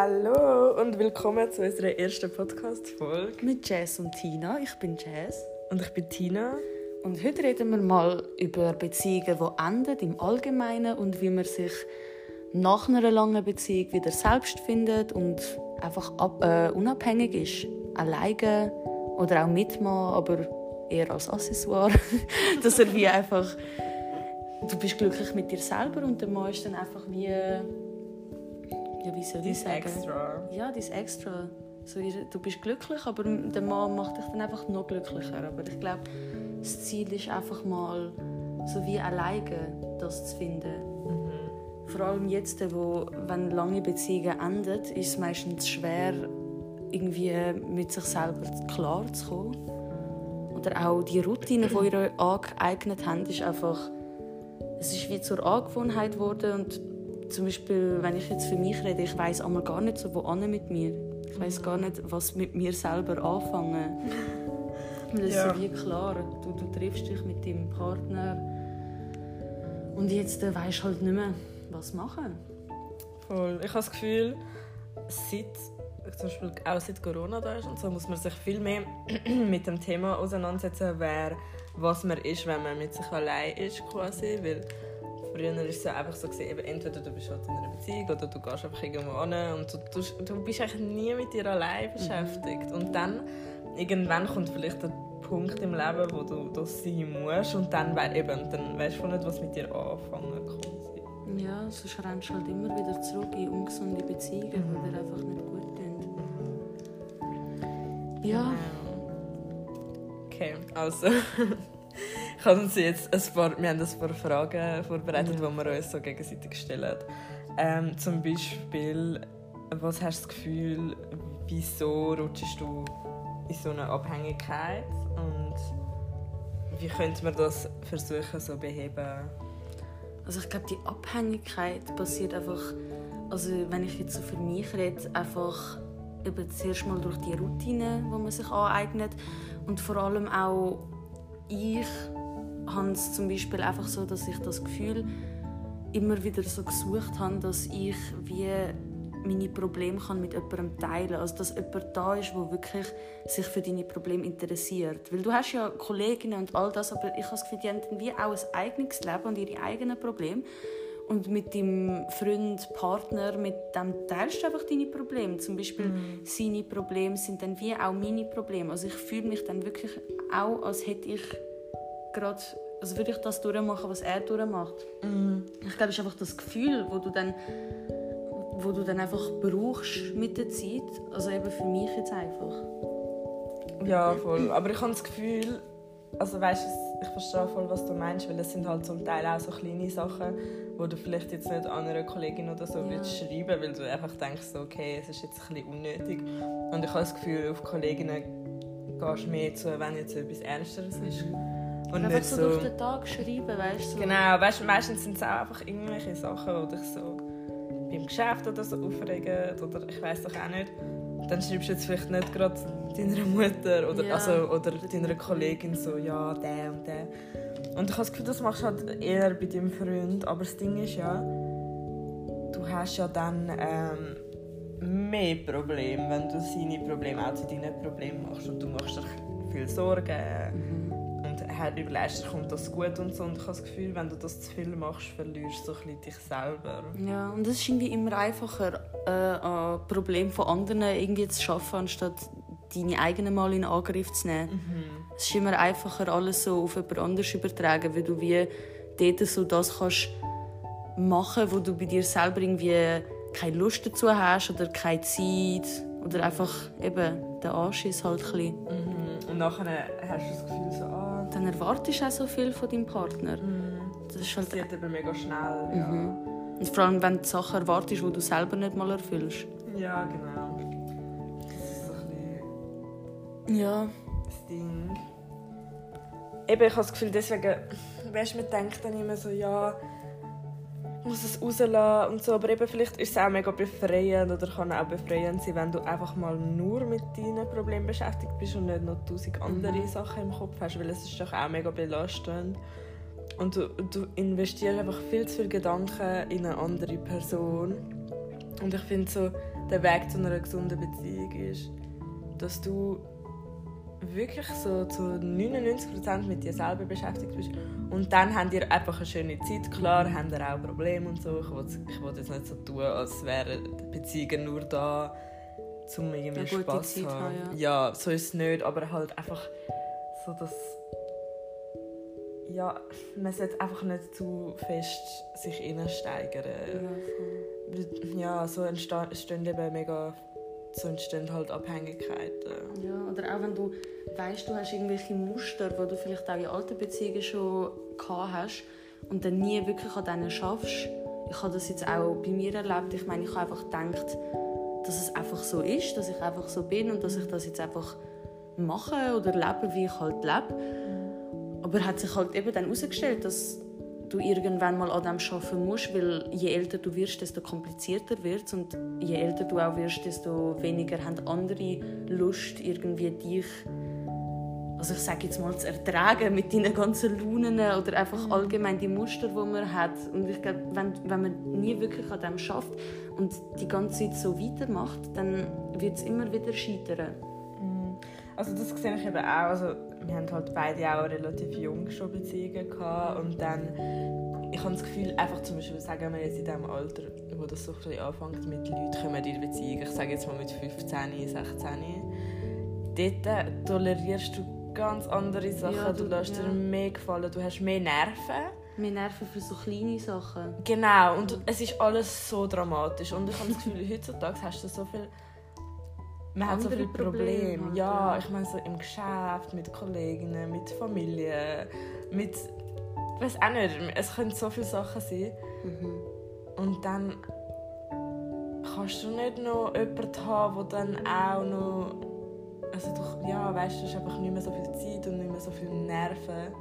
Hallo und willkommen zu unserer ersten Podcast-Folge. Mit Jazz und Tina. Ich bin Jazz. Und ich bin Tina. Und heute reden wir mal über Beziehungen, die enden im Allgemeinen und wie man sich nach einer langen Beziehung wieder selbst findet und einfach ab, äh, unabhängig ist. Alleine oder auch mit Mann, aber eher als Accessoire. Dass er wie einfach... Du bist glücklich mit dir selber und der Mann ist dann einfach wie ja, wie soll ich sagen? Extra. Ja, dein Extra. So, du bist glücklich, aber der Mann macht dich dann einfach noch glücklicher. Aber ich glaube, das Ziel ist einfach mal, so wie alleine das zu finden. Mhm. Vor allem jetzt, wo, wenn lange Beziehungen enden, ist es meistens schwer, irgendwie mit sich selber klar zu kommen. Oder auch die Routine, die ihr angeeignet habt, ist einfach, es ist wie zur Angewohnheit geworden und zum Beispiel, wenn ich jetzt für mich rede, ich weiß einmal gar nicht so, wo mit mir. Ich weiß gar nicht, was mit mir selber anfangen. Das ja. ist so wie klar. Du, du triffst dich mit deinem Partner und jetzt äh, weißt halt nicht mehr, was machen. Voll. Ich habe das Gefühl, seit zum Beispiel auch seit Corona da ist und so muss man sich viel mehr mit dem Thema auseinandersetzen, wer was man ist, wenn man mit sich allein ist quasi, weil Früher war es einfach so, gewesen, entweder du bist halt in einer Beziehung oder du gehst einfach irgendwo hin und du, du, du bist eigentlich nie mit dir allein beschäftigt. Und dann, irgendwann kommt vielleicht der Punkt im Leben, wo du das sein musst und dann, eben, dann weißt du nicht, was mit dir anfangen kann. Ja, sonst rennst du halt immer wieder zurück in ungesunde Beziehungen, mhm. die dir einfach nicht gut tun. Mhm. Ja. Okay, also... habe uns jetzt ein paar, wir haben ein paar Fragen vorbereitet, ja. die wir uns so gegenseitig stellen. Ähm, zum Beispiel, was hast du das Gefühl, wieso rutschst du in so eine Abhängigkeit und wie könnte man das versuchen so beheben? Also ich glaube, die Abhängigkeit passiert einfach, also wenn ich jetzt so für mich rede, einfach eben zuerst mal durch die Routine, die man sich aneignet und vor allem auch ich habe es zum Beispiel einfach so, dass ich das Gefühl immer wieder so gesucht habe, dass ich wie meine Probleme kann mit jemandem teilen kann. Also, dass jemand da ist, der wirklich sich für deine Probleme interessiert. Weil du hast ja Kolleginnen und all das, aber ich habe das Gefühl, die haben wie auch ein eigenes Leben und ihre eigenen Probleme. Und mit deinem Freund, Partner, mit dem teilst du einfach deine Probleme. Zum Beispiel mhm. seine Probleme sind dann wie auch meine Probleme. Also ich fühle mich dann wirklich auch, als hätte ich gerade, also würde ich das durchmachen, was er durchmacht. Mhm. Ich glaube, es ist einfach das Gefühl, wo du dann wo du dann einfach brauchst mit der Zeit. Also eben für mich jetzt einfach. Ja, voll. Aber ich habe das Gefühl, also weißt ich verstehe voll, was du meinst, weil es sind halt zum Teil auch so kleine Sachen, wo du vielleicht jetzt nicht an einer Kollegin oder so ja. willst schreiben, weil du einfach denkst, okay, es ist jetzt ein bisschen unnötig. Und ich habe das Gefühl, auf Kolleginnen gehst du mehr zu, wenn jetzt etwas Ernsteres ist. Und einfach so, so durch den Tag schreiben, weißt du? Genau, weißt, meistens sind es auch einfach irgendwelche Sachen, die dich so beim Geschäft oder so aufregen oder ich weiß doch auch nicht. Dann schreibst du jetzt vielleicht nicht gerade deiner Mutter oder, ja. also, oder deiner Kollegin so, ja, der und der. Und ich habe das Gefühl, das machst du halt eher bei deinem Freund. Aber das Ding ist ja, du hast ja dann ähm, mehr Probleme, wenn du seine Probleme auch zu deinen Problemen machst. Und du machst dir viel Sorgen. Mhm her überlegst, kommt das gut und so. Und ich habe das Gefühl, wenn du das zu viel machst, verlierst du so ein dich selber. Ja, und es ist irgendwie immer einfacher, äh, ein Problem von anderen irgendwie zu schaffen, anstatt deine eigenen mal in Angriff zu nehmen. Mhm. Es ist immer einfacher, alles so auf jemand anderes zu übertragen, weil du wie dort so das kannst machen, wo du bei dir selber irgendwie keine Lust dazu hast oder keine Zeit oder einfach eben der Anschiss halt ein bisschen. Mhm. Und nachher hast du das Gefühl so, ah, dann erwartest du auch so viel von deinem Partner. Mhm. Das ist halt passiert aber mega schnell. Ja. Mhm. Und vor allem, wenn du Sachen erwartest, die du selber nicht mal erfüllst. Ja, genau. Das ist so ein bisschen ja. das Ding. Eben, ich habe das Gefühl, deswegen, weißt du, man denkt dann immer so, ja, muss es rauslassen und so. Aber eben, vielleicht ist es auch mega befreiend oder kann auch befreiend sein, wenn du einfach mal nur mit deinen Problemen beschäftigt bist und nicht noch tausend andere mhm. Sachen im Kopf hast, weil es ist doch auch mega belastend. Und du, du investierst einfach viel zu viel Gedanken in eine andere Person. Und ich finde so, der Weg zu einer gesunden Beziehung ist, dass du wirklich so zu 99% mit dir selber beschäftigt bist. Und dann habt ihr einfach eine schöne Zeit. Klar habt ihr auch Probleme und so. Ich will, ich will jetzt nicht so tun, als wären Beziehungen nur da, um irgendwie Spaß zu haben. haben ja. ja. so ist es nicht, aber halt einfach so, dass ja, man sollte einfach nicht zu fest sich reinsteigern. Ja, ja so entstehen eben mega so entstehen halt Abhängigkeiten. Ja, oder auch wenn du weißt, du hast irgendwelche Muster, die du vielleicht auch in alten Beziehungen schon gehabt hast und dann nie wirklich an denen schaffst. Ich habe das jetzt auch bei mir erlebt. Ich meine, ich habe einfach gedacht, dass es einfach so ist, dass ich einfach so bin und dass ich das jetzt einfach mache oder lebe, wie ich halt lebe. Aber hat sich halt eben dann herausgestellt, dass du irgendwann mal an dem arbeiten musst, weil je älter du wirst, desto komplizierter wird es und je älter du auch wirst, desto weniger haben andere Lust, irgendwie dich also ich sage jetzt mal, zu ertragen mit deinen ganzen Launen oder einfach allgemein die Muster, die man hat. Und ich glaube, wenn, wenn man nie wirklich an dem schafft und die ganze Zeit so weitermacht, dann wird es immer wieder scheitern. Mhm. Also das sehe ich eben auch. Also wir haben halt beide auch relativ jung schon Beziehungen gehabt und dann ich habe das Gefühl, einfach zum Beispiel, sagen wir jetzt in diesem Alter, wo das so ein anfängt mit Leuten kommen in Beziehung, ich sage jetzt mal mit 15, 16, dort tolerierst du ganz andere Sachen, ja, du, du lässt ja. dir mehr gefallen, du hast mehr Nerven. Mehr Nerven für so kleine Sachen. Genau, und es ist alles so dramatisch und ich habe das Gefühl, heutzutage hast du so viel man hat so viele Probleme. Probleme. Ja, ich meine so im Geschäft, mit Kollegen, mit Familie, mit... Ich weiß auch nicht, es können so viele Sachen sein. Mhm. Und dann kannst du nicht noch jemanden haben, der dann auch noch... Also du, ja, weißt, du hast einfach nicht mehr so viel Zeit und nicht mehr so viele Nerven,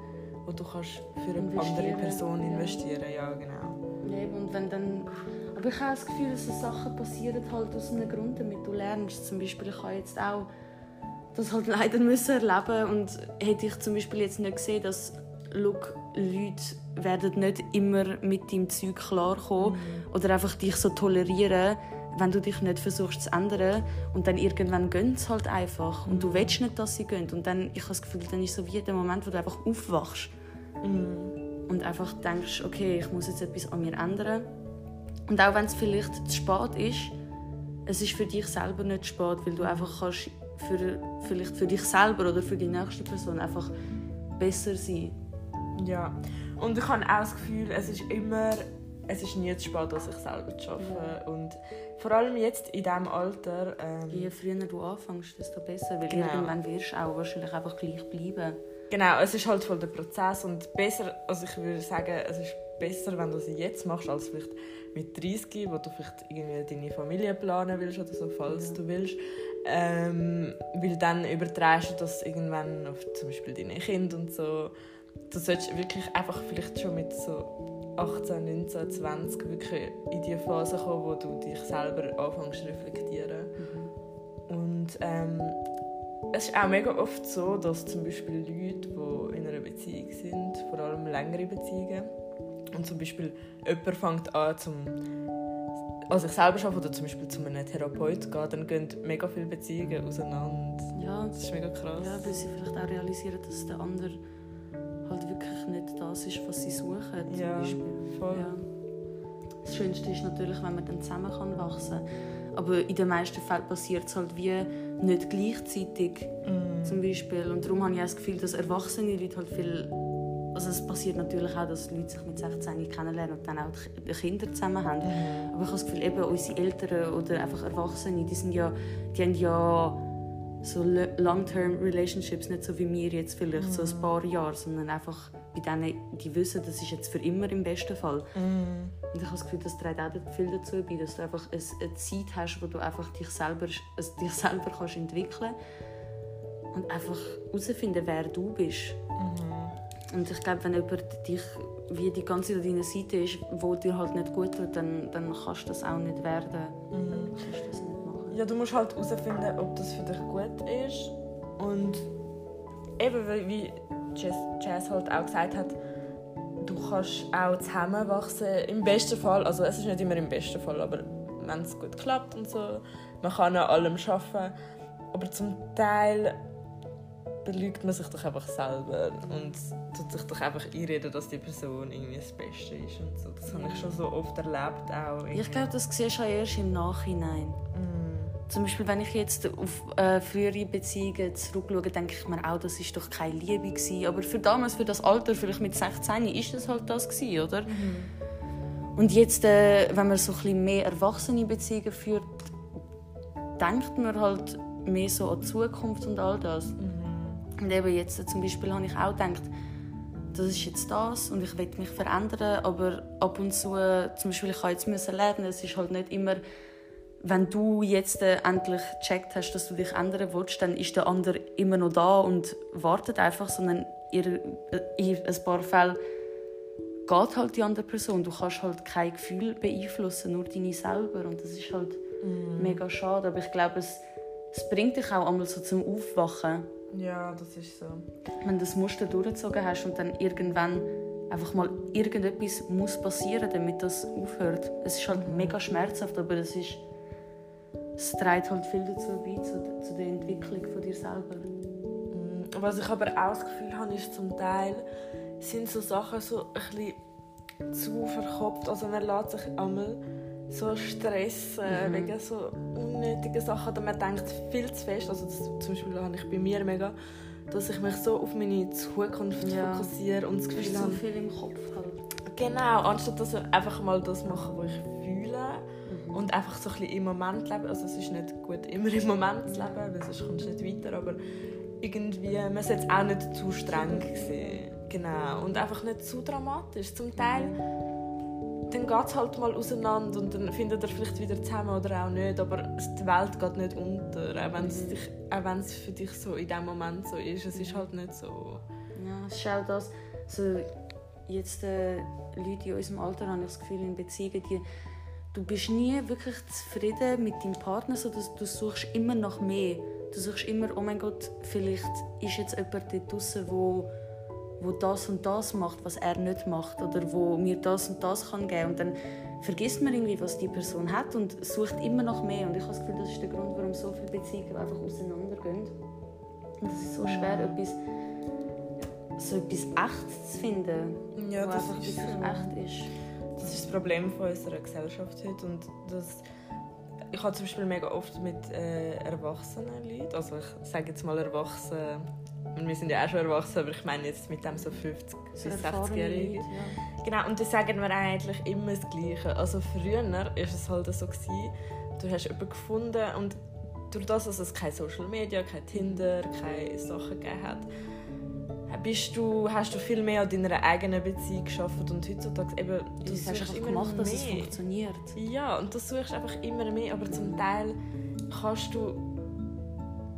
die du kannst für eine andere Person investieren. Ja, genau. Ja, und wenn dann aber ich habe das Gefühl, dass so Sachen passieren halt aus einem Grund, damit du lernst. Zum Beispiel, ich habe jetzt auch das halt leider müssen erleben und hätte ich zum Beispiel jetzt nicht gesehen, dass look, Leute werden nicht immer mit deinem Zeug klarkommen mhm. oder einfach dich so tolerieren, wenn du dich nicht versuchst zu ändern und dann irgendwann gehen sie halt einfach mhm. und du willst nicht, dass sie gehen und dann, ich habe das Gefühl, dann ist so wie der Moment, wo du einfach aufwachst mhm. und einfach denkst, okay, ich muss jetzt etwas an mir ändern und auch wenn es vielleicht zu spät ist, es ist für dich selber nicht zu spät, weil du einfach kannst für, vielleicht für dich selber oder für die nächste Person einfach besser sein. Ja, und ich habe auch das Gefühl, es ist immer, es ist nie zu spät, dass ich selber zu arbeiten. Ja. Und vor allem jetzt in diesem Alter... Ähm, Je früher du anfängst, desto besser, weil genau. irgendwann wirst du auch wahrscheinlich einfach gleich bleiben. Genau, es ist halt voll der Prozess und besser, also ich würde sagen, es ist besser, wenn du sie jetzt machst, als vielleicht mit 30, wo du vielleicht irgendwie deine Familie planen willst oder so, falls ja. du willst. Ähm, weil dann überträgst du das irgendwann auf zum Beispiel deine Kinder und so. Du solltest wirklich einfach vielleicht schon mit so 18, 19, 20 wirklich in die Phase kommen, wo du dich selber anfängst zu reflektieren. Mhm. Und ähm, es ist auch mega oft so, dass zum Beispiel Leute, die in einer Beziehung sind, vor allem längere Beziehungen, und zum Beispiel jemand fängt an, zum also ich selber arbeite oder zum Beispiel zu einem Therapeut gehen, dann gehen mega viele Beziehungen auseinander. Ja, das ist mega krass. Ja, weil sie vielleicht auch realisieren, dass der andere halt wirklich nicht das ist, was sie suchen. Zum ja, Beispiel. voll. Ja. Das Schönste ist natürlich, wenn man dann zusammen kann wachsen kann. Aber in den meisten Fällen passiert es halt wie nicht gleichzeitig. Mm. Zum Beispiel. Und darum habe ich auch das Gefühl, dass erwachsene Leute halt viel also es passiert natürlich auch, dass Leute sich mit 16 kennenlernen und dann auch die Kinder zusammen haben. Mhm. Aber ich habe das Gefühl, eben unsere Eltern oder einfach Erwachsene, die, sind ja, die haben ja so long-term Relationships, nicht so wie wir jetzt vielleicht, mhm. so ein mhm. paar Jahre, sondern einfach bei denen, die wissen, das ist jetzt für immer im besten Fall. Mhm. Und ich habe das Gefühl, das trägt auch viel dazu bei, dass du einfach eine Zeit hast, wo du einfach dich selber, also dich selber kannst entwickeln und einfach herausfinden, wer du bist. Mhm. Und ich glaube, wenn jemand dich wie die ganze Zeit an deiner Seite ist, wo dir halt nicht gut tut, dann, dann kannst du das auch nicht werden. Mhm. Dann kannst du das nicht machen. Ja, du musst halt herausfinden, ob das für dich gut ist. Und eben, wie Jazz, Jazz halt auch gesagt hat, du kannst auch zusammenwachsen. Im besten Fall, also es ist nicht immer im besten Fall, aber wenn es gut klappt und so. Man kann an allem arbeiten, aber zum Teil belügt man sich doch einfach selber und tut sich doch einfach einreden, dass die Person irgendwie das Beste ist und so. Das habe ich schon so oft erlebt auch. Ich glaube, das siehst du auch erst im Nachhinein. Mm. Zum Beispiel, wenn ich jetzt auf äh, frühere Beziehungen zurückschaue, denke ich mir auch, das ist doch keine Liebe gewesen. Aber für damals, für das Alter, vielleicht mit 16, ist das halt das gewesen, oder? Mhm. Und jetzt, äh, wenn man so ein bisschen mehr erwachsene Beziehungen führt, denkt man halt mehr so an die Zukunft und all das. Mhm. Und eben jetzt zum Beispiel habe ich auch gedacht, das ist jetzt das und ich will mich verändern, aber ab und zu, zum Beispiel ich jetzt müssen lernen, es ist halt nicht immer, wenn du jetzt äh, endlich gecheckt hast, dass du dich ändern willst, dann ist der andere immer noch da und wartet einfach, sondern in, in ein paar Fällen geht halt die andere Person. Du kannst halt kein Gefühl beeinflussen, nur deine selber und das ist halt mm. mega schade, aber ich glaube, es, es bringt dich auch einmal so zum Aufwachen ja, das ist so. Wenn du das Muster durchgezogen hast und dann irgendwann einfach mal irgendetwas muss passieren, damit das aufhört. Es ist halt mega schmerzhaft, aber es ist es trägt halt viel dazu bei, zu, zu der Entwicklung von dir selber. Mm, was ich aber auch das Gefühl habe, ist zum Teil sind so Sachen so ein bisschen zu verkopft. Also man lässt sich einmal so stressen mhm. wegen so unnötigen Sachen. Oder man denkt viel zu fest. Also das, zum Beispiel habe ich bei mir mega, dass ich mich so auf meine Zukunft ja. fokussiere und das Gefühl so viel im Kopf halt. Genau, anstatt dass ich einfach mal das machen, was ich fühle mhm. und einfach so ein bisschen im Moment leben. Also es ist nicht gut, immer im Moment zu leben, weil sonst kommst du nicht weiter, aber irgendwie, man sollte auch nicht zu streng sehen. Genau, und einfach nicht zu dramatisch. Zum Teil dann geht es halt mal auseinander und dann findet ihr vielleicht wieder zusammen oder auch nicht, aber die Welt geht nicht unter, auch wenn es, dich, auch wenn es für dich so in dem Moment so ist. Es ist halt nicht so... Ja, es ist auch das, so jetzt äh, Leute in unserem Alter haben das Gefühl, in Beziehungen, die, du bist nie wirklich zufrieden mit deinem Partner, so dass du suchst immer nach mehr. Du suchst immer, oh mein Gott, vielleicht ist jetzt jemand dort draussen, wo wo das und das macht, was er nicht macht oder wo mir das und das kann geben. Und dann vergisst man irgendwie, was die Person hat und sucht immer noch mehr. Und ich habe das Gefühl, das ist der Grund, warum so viele Beziehungen einfach auseinandergehen. Und es ist so schwer, etwas so etwas Echtes zu finden, ja, das einfach ist echt ist. Das ist das Problem von unserer Gesellschaft heute und das ich habe zum Beispiel mega oft mit äh, erwachsenen Leuten, also ich sage jetzt mal erwachsen wir sind ja auch schon erwachsen, aber ich meine jetzt mit dem so 50 bis 60-Jährigen. Ja. Genau, und da sagen wir eigentlich immer das Gleiche. Also früher war es halt so, gewesen, du hast jemanden gefunden und durch das, dass es keine Social Media, kein Tinder, keine Sachen gegeben hat, bist du, hast du viel mehr an deiner eigenen Beziehung geschafft und heutzutage eben, du das suchst immer gemacht, mehr. dass es funktioniert. Ja, und du suchst einfach immer mehr, aber zum Teil kannst du,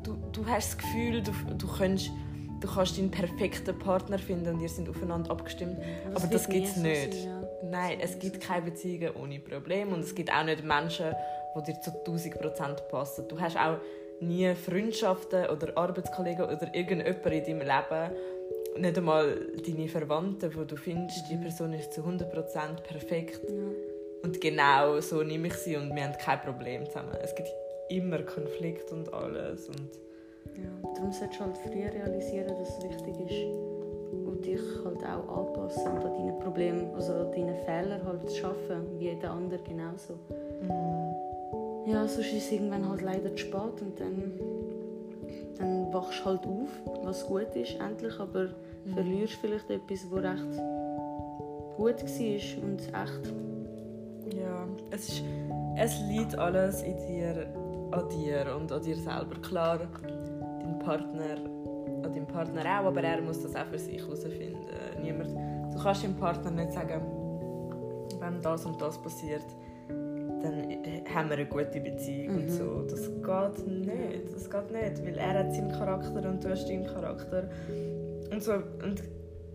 du, du hast das Gefühl, du, du kannst du kannst deinen perfekten Partner finden und ihr seid aufeinander abgestimmt. Das aber das gibt es nicht. Sein, ja. Nein, es gibt keine Beziehungen ohne Probleme und es gibt auch nicht Menschen, die dir zu 1000 Prozent passen. Du hast auch nie Freundschaften oder Arbeitskollegen oder irgendjemand in deinem Leben, nicht einmal deine Verwandten, wo du findest, die mhm. Person ist zu 100 Prozent perfekt. Ja. Und genau so nehme ich sie und wir haben kein Problem zusammen. Es gibt immer Konflikt und alles und ja, darum solltest du halt früh realisieren, dass es wichtig ist und dich halt auch anpassen und an deine Probleme, also an deine Fehler halt zu schaffen, wie der andere genauso. Mhm. Ja, sonst ist es irgendwann halt leider zu spät und dann, dann wachst du halt auf, was gut ist endlich, aber mhm. verlierst vielleicht etwas, was recht gut war und echt. Ja, es, ist, es liegt alles in dir, an dir und an dir selber. Klar, Partner an deinem Partner auch, aber er muss das auch für sich herausfinden. Niemand, du kannst deinem Partner nicht sagen, wenn das und das passiert, dann haben wir eine gute Beziehung mhm. und so. Das geht nicht. Das geht nicht, weil er hat seinen Charakter und du hast deinen Charakter. Und, so, und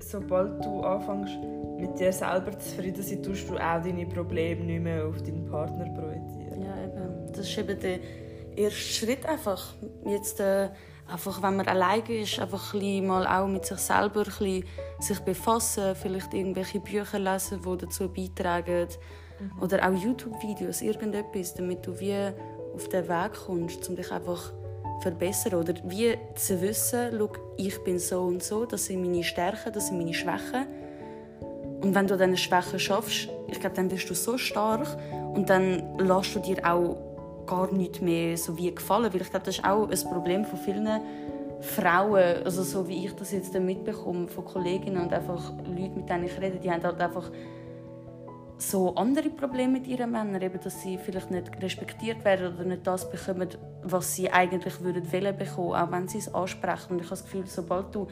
sobald du anfängst, mit dir selber zufrieden zu sein, tust du auch deine Probleme nicht mehr auf deinen Partner projizieren. Ja, eben. Das ist eben der erste Schritt einfach. Jetzt, äh, einfach, wenn man alleine ist, einfach ein mal auch mit sich selber ein sich befassen, vielleicht irgendwelche Bücher lesen, die dazu beitragen, Mhm. Oder auch YouTube-Videos, irgendetwas, damit du wie auf den Weg kommst, um dich einfach verbessern oder wie zu wissen, schau, ich bin so und so, das sind meine Stärken, das sind meine Schwächen. Und wenn du deine Schwächen schaffst, ich glaube, dann bist du so stark und dann lässt du dir auch gar nicht mehr so wie gefallen, weil ich glaube, das ist auch ein Problem von vielen Frauen, also so wie ich das jetzt mitbekomme von Kolleginnen und einfach Leute, mit denen ich rede, die haben halt einfach so andere Probleme mit ihren Männern, eben, dass sie vielleicht nicht respektiert werden oder nicht das bekommen, was sie eigentlich würden wollen bekommen, auch wenn sie es ansprechen. Und ich habe das Gefühl, sobald du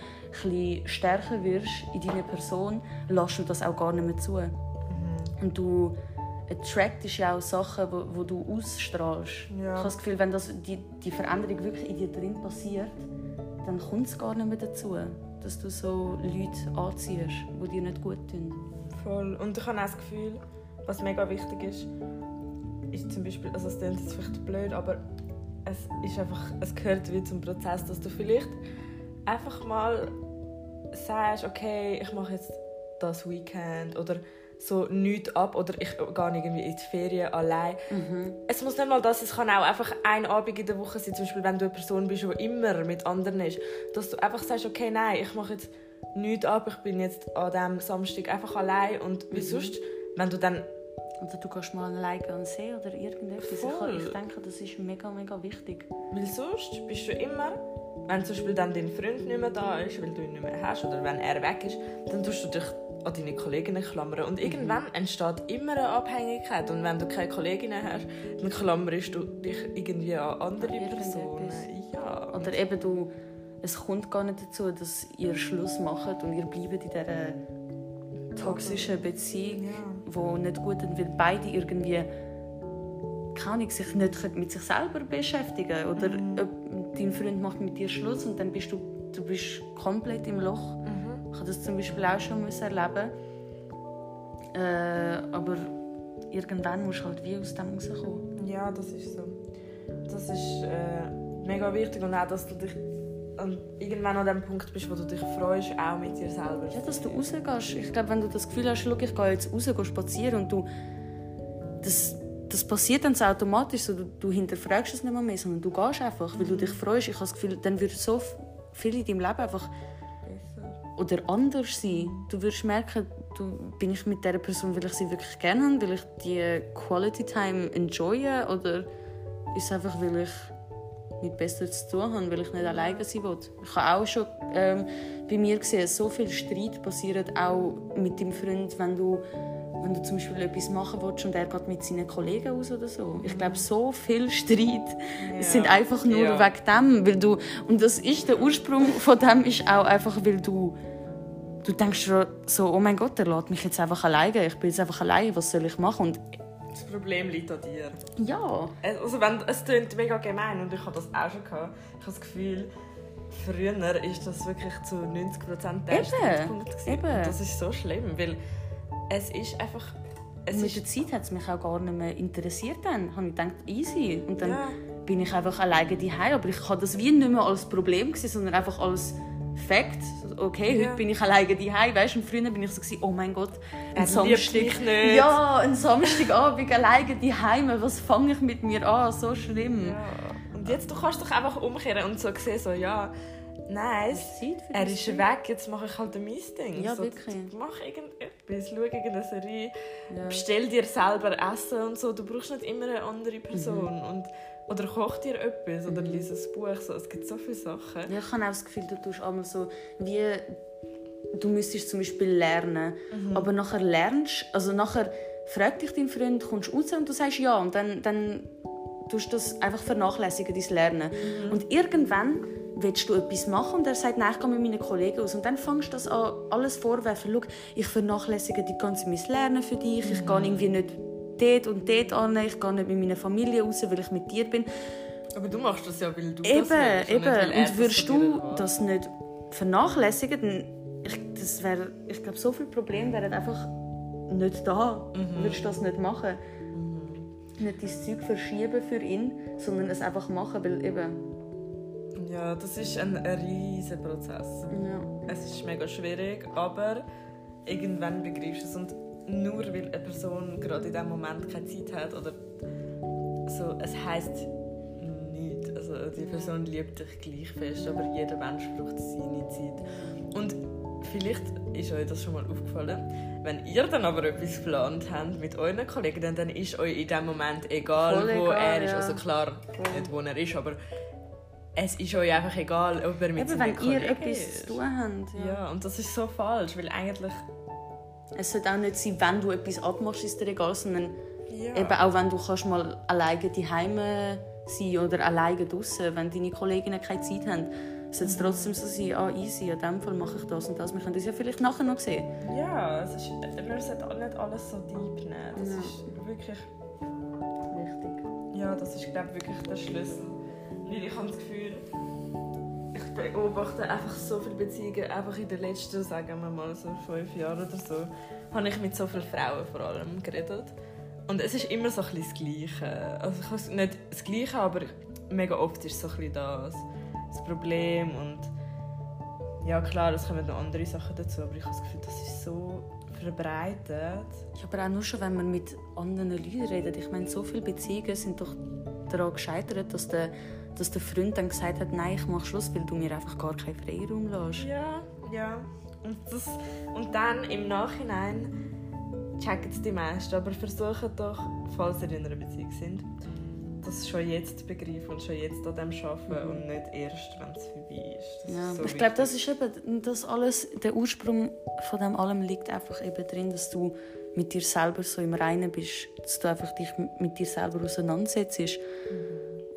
ein stärker wirst in deiner Person, lässt du das auch gar nicht mehr zu. Mhm. Und du attractest ja auch Sachen, wo, wo du ausstrahlst. Ja. Ich habe das Gefühl, wenn das, die, die Veränderung wirklich in dir drin passiert, dann kommt es gar nicht mehr dazu, dass du so Leute anziehst, die dir nicht gut tun. Voll. Und ich habe auch das Gefühl, was mega wichtig ist, ist zum Beispiel, also es klingt jetzt vielleicht blöd, aber es ist einfach, es gehört wie zum Prozess, dass du vielleicht einfach mal sagst, okay, ich mache jetzt das Weekend oder so nichts ab oder ich gehe irgendwie in die Ferien allein. Mhm. Es muss nicht mal das, es kann auch einfach ein Abend in der Woche sein, zum Beispiel wenn du eine Person bist, die immer mit anderen ist, dass du einfach sagst, okay, nein, ich mache jetzt nichts ab, ich bin jetzt an diesem Samstag einfach allein und wie mhm. sonst, wenn du dann... Oder du gehst mal alleine an den See oder irgendetwas. Voll. Ich, ich denke, das ist mega, mega wichtig. Weil sonst bist du immer, wenn zum Beispiel dann dein Freund nicht mehr da ist, weil du ihn nicht mehr hast oder wenn er weg ist, dann tust du dich an deine Kolleginnen klammern. Und irgendwann mhm. entsteht immer eine Abhängigkeit. Und wenn du keine Kolleginnen hast, dann klammerst du dich irgendwie an andere Personen. Ja. Oder eben du es kommt gar nicht dazu, dass ihr Schluss macht und ihr bleibt in dieser toxischen Beziehung, ja. nicht gut ist, weil beide irgendwie ich sich nicht mit sich selber beschäftigen oder mhm. dein Freund macht mit dir Schluss und dann bist du du bist komplett im Loch. Mhm. Ich habe das zum Beispiel auch schon erleben äh, aber irgendwann musst du halt wie aus dem rauskommen. Ja, das ist so. Das ist äh, mega wichtig und auch, dass du dich und irgendwann an dem Punkt bist, wo du dich freust, auch mit dir selber. Ja, dass du rausgehst. Ich glaube, wenn du das Gefühl hast, ich gehe jetzt raus, gehe spazieren und du... Das, das passiert dann so automatisch, so, du, du hinterfragst es nicht mehr, mehr sondern du gehst einfach, weil du dich freust. Ich habe das Gefühl, dann wird so viel in deinem Leben einfach oder anders sein. Du wirst merken, du, bin ich mit dieser Person, weil ich sie wirklich gerne habe, will ich die Quality Time enjoyen oder ist es einfach, weil ich mit besser zu tun habe, weil ich nicht alleine sein will. Ich habe auch schon ähm, bei mir gesehen, so viel Streit passiert auch mit deinem Freund, wenn du wenn du zum Beispiel etwas machen willst und er geht mit seinen Kollegen aus oder so. Ich glaube, so viel Streit ja. sind einfach nur ja. wegen dem, weil du und das ist der Ursprung von dem ist auch einfach, weil du du denkst so, oh mein Gott, er lässt mich jetzt einfach alleine. Ich bin jetzt einfach alleine. Was soll ich machen? Und das Problem liegt an dir. Ja. Also wenn, es klingt mega gemein und ich habe das auch schon gehabt. Ich habe das Gefühl, früher ist das wirklich zu 90 Prozent der Punkt Eben. das ist so schlimm, weil es ist einfach... Es mit der Zeit hat es mich auch gar nicht mehr interessiert. Dann habe ich gedacht, easy. Und dann ja. bin ich einfach alleine daheim. Aber ich habe das wie nicht mehr als Problem gesehen, sondern einfach als Fakt. Okay, ja. heute bin ich alleine daheim. Weißt du, früher bin ich so oh mein Gott, ein Samstag, ja, ein Samstagabend alleine daheim. Was fange ich mit mir an? So schlimm. Ja. Und jetzt du kannst dich einfach umkehren und so sehen, so ja, nice. Er ist Ding. weg, jetzt mache ich halt mein Ding. Ja, so, wirklich. Mach irgendetwas, schau irgendeine Serie, ja. bestell dir selber Essen und so. Du brauchst nicht immer eine andere Person. Mhm. Und oder koch dir etwas oder lies ein Buch. So, es gibt so viele Sachen. Ja, ich habe auch das Gefühl, du tust einmal so wie du müsstest zum Beispiel lernen, mhm. aber nachher lernst, also nachher fragt dich dein Freund, kommst du raus und du sagst ja und dann, dann tust du das einfach vernachlässigen, dein Lernen. Mhm. Und irgendwann willst du etwas machen und er sagt, nein, ich gehe mit meinen Kollegen aus. Und dann fängst du das an, alles vorwerfen. Schau, ich vernachlässige die ganze mein Lernen für dich, ich mhm. gehe irgendwie nicht dort und dort an, ich gehe nicht mit meiner Familie raus, weil ich mit dir bin. Aber du machst das ja, weil du eben, das willst, Eben, und, und würdest du das nicht vernachlässigen, dann ich, das wär, ich glaube, so viele Probleme wären einfach nicht da. Mhm. Würdest du das nicht machen. Mhm. Nicht dein Zeug verschieben für ihn, sondern es einfach machen, weil eben... Ja, das ist ein riesiger Prozess. Ja. Es ist mega schwierig, aber irgendwann begreifst du es. Und nur weil eine Person gerade in diesem Moment keine Zeit hat oder so, es heisst nichts. Also die Person liebt dich gleich fest, aber jeder Mensch braucht seine Zeit. Und vielleicht ist euch das schon mal aufgefallen. Wenn ihr dann aber etwas geplant habt mit euren Kollegen, dann, dann ist euch in dem Moment egal, Voll wo egal, er ist. ja. Also klar, Voll. nicht wo er ist, aber es ist euch einfach egal, ob er mit Eben, wenn ihr Kollegen etwas ist. zu tun habt. Ja. Ja, und das ist so falsch, weil eigentlich... Es sollte auch nicht sein, wenn du etwas abmachst, ist dir egal, sondern Ja. eben auch wenn du kannst mal alleine daheim sein oder alleine draußen, wenn deine Kolleginnen keine Zeit haben, sollte es trotzdem so sein, ah, easy, in diesem Fall mache ich das und das. Wir können das ja vielleicht nachher noch sehen. Ja, es ist, man sollte nicht alles so deep nehmen. Das Ja. ist wirklich... Richtig. Ja, das ist glaube ich, wirklich der Schlüssel. Weil ich habe das Gefühl, beobachte einfach so viele Beziehungen, einfach in den letzten, sagen wir mal so fünf Jahren oder so, habe ich mit so vielen Frauen vor allem geredet. Und es ist immer so ein das Gleiche. Also ich weiß nicht das Gleiche, aber mega oft ist so ein das, das Problem und ja klar, es kommen noch andere Sachen dazu, aber ich habe das Gefühl, das ist so verbreitet. Ja, aber auch nur schon, wenn man mit anderen Leuten redet. Ich meine, so viele Beziehungen sind doch daran gescheitert, dass der, dass der Freund dann gesagt hat, nein, ich mache Schluss, weil du mir einfach gar keinen Freiraum lässt. Ja, ja. Und, das, und dann im Nachhinein checken es die meisten, aber versuchen doch, falls ihr in einer Beziehung sind, das schon jetzt zu begreifen und schon jetzt an dem arbeiten und nicht erst, wenn es vorbei ist. Das Ja, ist so ich glaube, das ist eben das alles, der Ursprung von dem allem liegt einfach eben drin, dass du mit dir selber so im Reinen bist, dass du einfach dich mit dir selber auseinandersetzt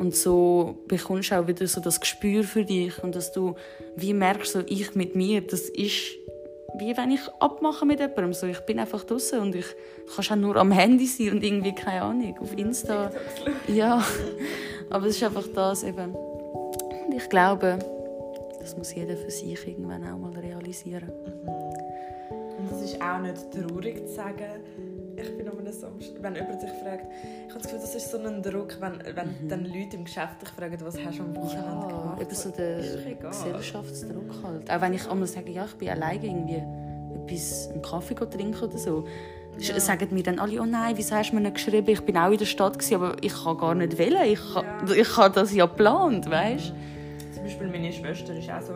und so bekommst du auch wieder so das Gespür für dich und dass du wie merkst, so ich mit mir, das ist wie wenn ich abmache mit jemandem, so ich bin einfach draußen und ich kannst auch nur am Handy sein und irgendwie keine Ahnung auf Insta, ja, aber es ist einfach das eben. Und ich glaube, das muss jeder für sich irgendwann auch mal realisieren. Und es ist auch nicht traurig zu sagen, ich bin einem Samstag, wenn jemand sich fragt, ich habe das Gefühl, das ist so ein Druck, wenn, wenn dann Leute im Geschäft dich fragen, was hast du am Wochenende Ja, gemacht? eben so der. Gesellschaftsdruck halt. Auch wenn ich einmal sage, ja, ich bin alleine irgendwie etwas, einen Kaffee trinken oder so. Ja. Sagen mir dann alle, oh nein, wieso hast du mir nicht geschrieben? Ich bin auch in der Stadt, gewesen, aber ich kann gar nicht wählen. Ich, Ja. ich habe das ja geplant, weißt Zum Beispiel meine Schwester ist auch so,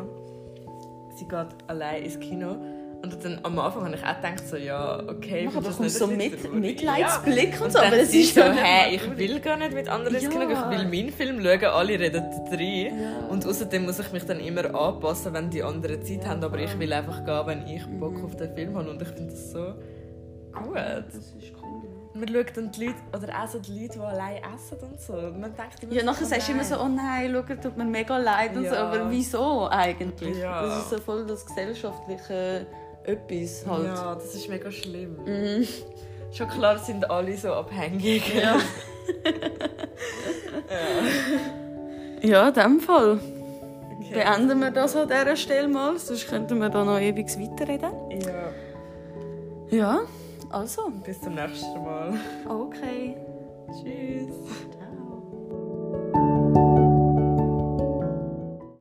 sie geht allein ins Kino und dann am Anfang habe ich auch gedacht, so, ja, okay, Mach ich aber das so mit. Mitleidsblick und Und so, dann aber es sie ist so, ja hey, ich will gar nicht mit anderen Ja. ich will meinen Film schauen, alle reden rein. Ja. Und außerdem muss ich mich dann immer anpassen, wenn die anderen Zeit Ja, haben, aber ich will einfach gehen, wenn ich Bock auf den Film habe und ich finde das so gut. Das ist cool. Man schaut dann die Leute, oder auch so die Leute, die allein essen und so. Und Man denkt immer Ja, so, nachher oh sagst du immer so, oh nein, schau, tut mir mega leid und so, Ja. aber wieso eigentlich? Ja. Das ist so voll das gesellschaftliche etwas halt. Ja, das ist mega schlimm. Mhm. Schon klar sind alle so abhängig. Ja. ja, in dem Fall. Okay. Beenden wir das an dieser Stelle mal, sonst könnten wir da noch ewig weiterreden. Ja, Ja, also, bis zum nächsten Mal. okay. Tschüss.